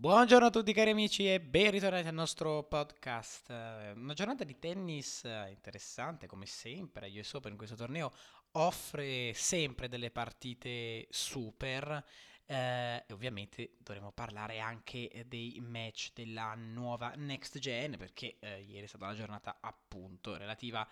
Buongiorno a tutti cari amici e ben ritornati al nostro podcast. Una giornata di tennis interessante come sempre. US Open in questo torneo offre sempre delle partite super eh, e ovviamente dovremo parlare anche dei match della nuova Next Gen perché eh, ieri è stata una giornata appunto relativa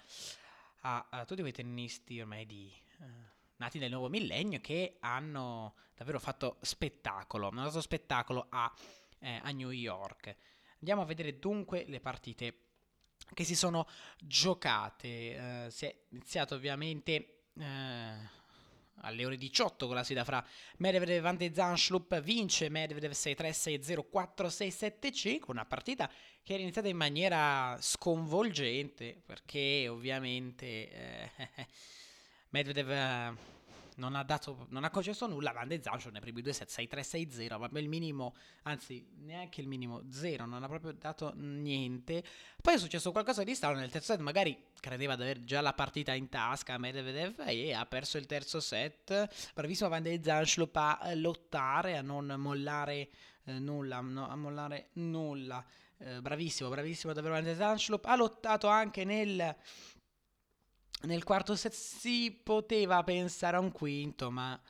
a, a tutti quei tennisti ormai di... Eh, nati nel nuovo millennio che hanno davvero fatto spettacolo, hanno dato spettacolo a, eh, a New York. Andiamo a vedere dunque le partite che si sono giocate. Eh, si è iniziato ovviamente eh, alle ore 18 con la sfida fra Medvedev e Van Zanschlup. Vince Medvedev 6-3, 6-0, 4-6, 7-5. Una partita che era iniziata in maniera sconvolgente perché ovviamente... Eh, Medvedev eh, non ha, dato, non ha concesso nulla, Van de Zancho nei primi due set 6-3-6-0, ma il minimo, anzi neanche il minimo, 0, non ha proprio dato niente. Poi è successo qualcosa di strano nel terzo set, magari credeva di avere già la partita in tasca Medvedev e ha perso il terzo set. Bravissimo Van de Zancho a lottare, a non mollare eh, nulla, no, a mollare nulla. Eh, bravissimo, bravissimo davvero Van de Zancho. Ha lottato anche nel nel quarto set si poteva pensare a un quinto, ma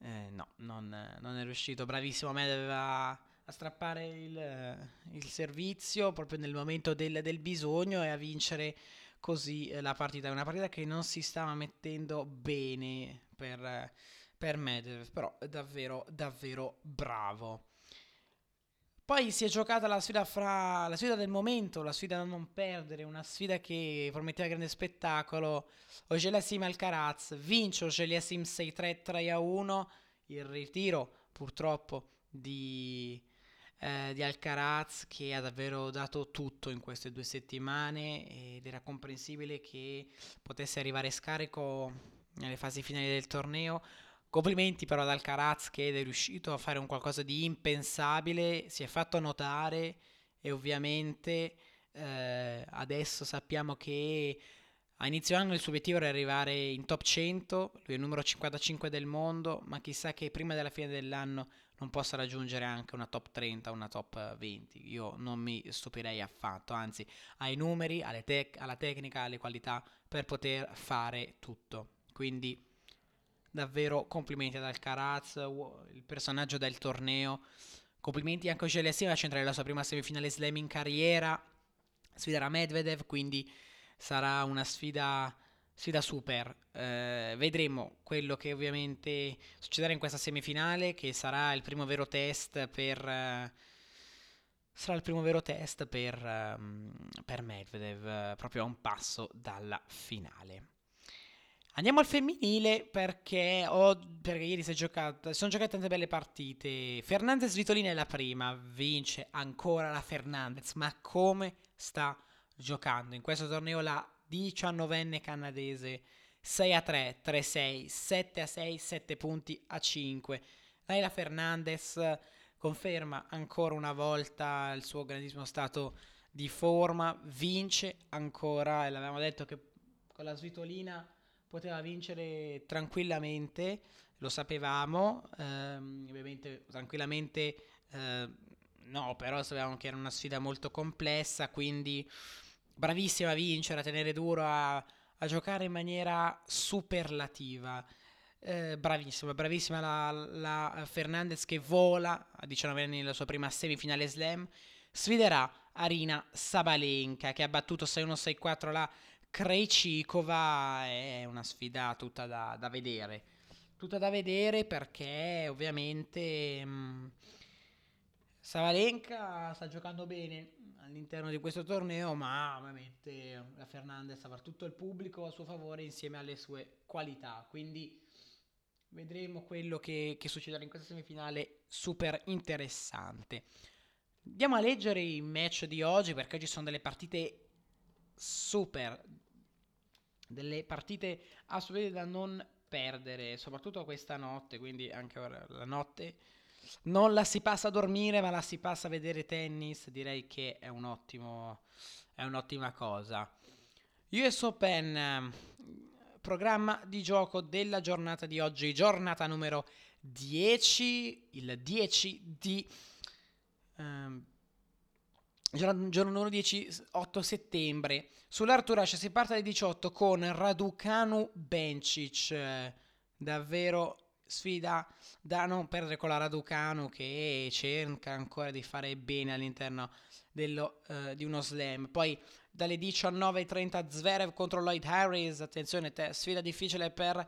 eh, no, non, non, è riuscito. Bravissimo, me aveva a strappare il, il, servizio proprio nel momento del, del, bisogno e a vincere così eh, la partita. È una partita che non si stava mettendo bene per, per Medvedev, però davvero, davvero bravo. Poi si è giocata la sfida fra la sfida del momento, la sfida da non perdere, una sfida che prometteva grande spettacolo. Ogeliasim Alcaraz vince Ogeliasim 6-3 3-1. Il ritiro purtroppo di, eh, di Alcaraz che ha davvero dato tutto in queste due settimane ed era comprensibile che potesse arrivare scarico nelle fasi finali del torneo. Complimenti però ad Alcaraz che è riuscito a fare un qualcosa di impensabile, si è fatto notare e ovviamente eh, adesso sappiamo che a inizio anno il suo obiettivo era arrivare in top 100, lui è il numero 55 del mondo, ma chissà che prima della fine dell'anno non possa raggiungere anche una top 30, una top 20. Io non mi stupirei affatto, anzi ha i numeri, tec- ha la tecnica, ha le qualità per poter fare tutto. Quindi davvero complimenti ad Alcaraz, il personaggio del torneo. Complimenti anche a Celestino a centrare la sua prima semifinale slam in carriera. Sfiderà Medvedev, quindi sarà una sfida, sfida super. Eh, vedremo quello che ovviamente succederà in questa semifinale, che sarà il primo vero test per... Eh, sarà il primo vero test per, um, per Medvedev, proprio a un passo dalla finale. Andiamo al femminile perché, ho, perché ieri si è giocato, sono giocate tante belle partite. Fernandez Vitolina è la prima, vince ancora la Fernandez, ma come sta giocando? In questo torneo la 19enne canadese 6 a 3, 3 a 6, 7 a 6, 7 punti a 5. Laila Fernandez conferma ancora una volta il suo grandissimo stato di forma, vince ancora l'avevamo detto che con la Svitolina poteva vincere tranquillamente, lo sapevamo, ehm, ovviamente tranquillamente eh, no, però sapevamo che era una sfida molto complessa, quindi bravissima a vincere, a tenere duro, a, a giocare in maniera superlativa. Eh, bravissima, bravissima la, la, Fernandez che vola a 19 anni nella sua prima semifinale slam. Sfiderà Arina Sabalenka che ha battuto 6-1-6-4 la Krejcikova è una sfida tutta da, da, vedere. Tutta da vedere perché ovviamente mh, mm, Savalenka sta giocando bene all'interno di questo torneo, ma ovviamente la Fernandez avrà tutto il pubblico a suo favore insieme alle sue qualità. Quindi vedremo quello che, che succederà in questa semifinale super interessante. Andiamo a leggere i match di oggi perché ci sono delle partite super delle partite assolutamente da non perdere, soprattutto questa notte, quindi anche ora la notte non la si passa a dormire, ma la si passa a vedere tennis, direi che è un ottimo è un'ottima cosa. US Open programma di gioco della giornata di oggi, giornata numero 10, il 10 di Um, giorno, giorno numero 10, 8 settembre. Sull'Arthur Ashe si parte alle 18 con Raducanu Bencic. davvero sfida da non perdere con la Raducanu che cerca ancora di fare bene all'interno dello, uh, di uno slam. Poi dalle 19.30 Zverev contro Lloyd Harris. Attenzione, te, sfida difficile per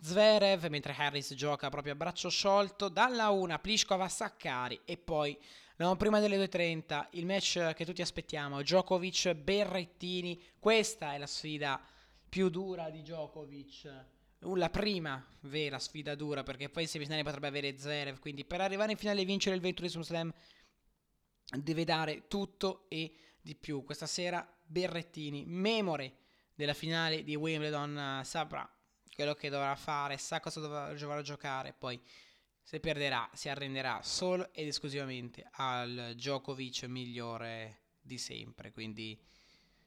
Zverev, mentre Harris gioca proprio a braccio sciolto. Dalla 1 Pliskova Saccari e poi No, prima delle 2.30, il match che tutti aspettiamo, Djokovic-Berrettini, questa è la sfida più dura di Djokovic, uh, la prima vera sfida dura, perché poi in semifinale potrebbe avere Zverev, quindi per arrivare in finale e vincere il 21 slam deve dare tutto e di più. Questa sera Berrettini, memore della finale di Wimbledon, saprà quello che dovrà fare, sa cosa dovrà giocare, poi se perderà si arrenderà solo ed esclusivamente al Djokovic migliore di sempre. Quindi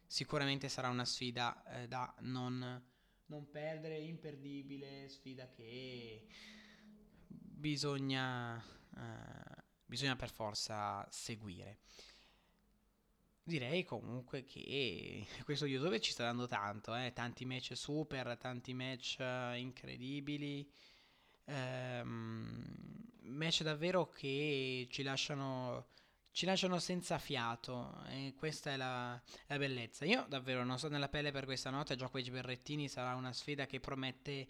sicuramente sarà una sfida eh, da non, non, perdere, imperdibile, sfida che bisogna, eh, bisogna per forza seguire. Direi comunque che questo YouTube ci sta dando tanto, eh? tanti match super, tanti match uh, incredibili ehm, match davvero che ci lasciano, ci lasciano senza fiato e questa è la, la, bellezza. Io davvero non sto nella pelle per questa notte, Djokovic Berrettini sarà una sfida che promette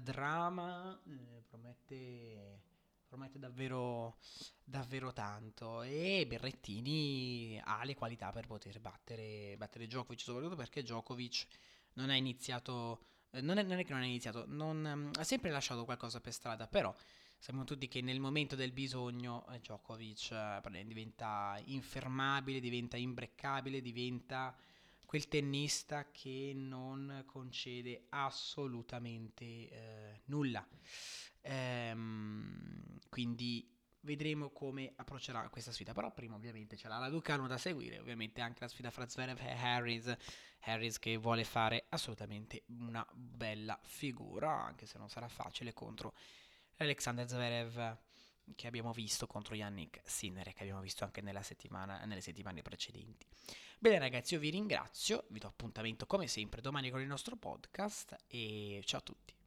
drama, eh, promette, promette davvero, davvero tanto e Berrettini ha le qualità per poter battere, battere Djokovic, soprattutto perché Djokovic non ha iniziato eh, non è, non è, che non ha iniziato, non, um, ha sempre lasciato qualcosa per strada, però sappiamo tutti che nel momento del bisogno eh, Djokovic eh, diventa infermabile, diventa imbreccabile, diventa quel tennista che non concede assolutamente eh, nulla. Ehm, quindi vedremo come approccerà questa sfida. Però prima ovviamente c'è la Ducano da seguire, ovviamente anche la sfida fra Zverev e Harris. Harris che vuole fare assolutamente una bella figura, anche se non sarà facile contro Alexander Zverev che abbiamo visto contro Yannick Sinner che abbiamo visto anche nelle settimane precedenti. Bene ragazzi, io vi ringrazio, vi do appuntamento come sempre domani con il nostro podcast e ciao a tutti.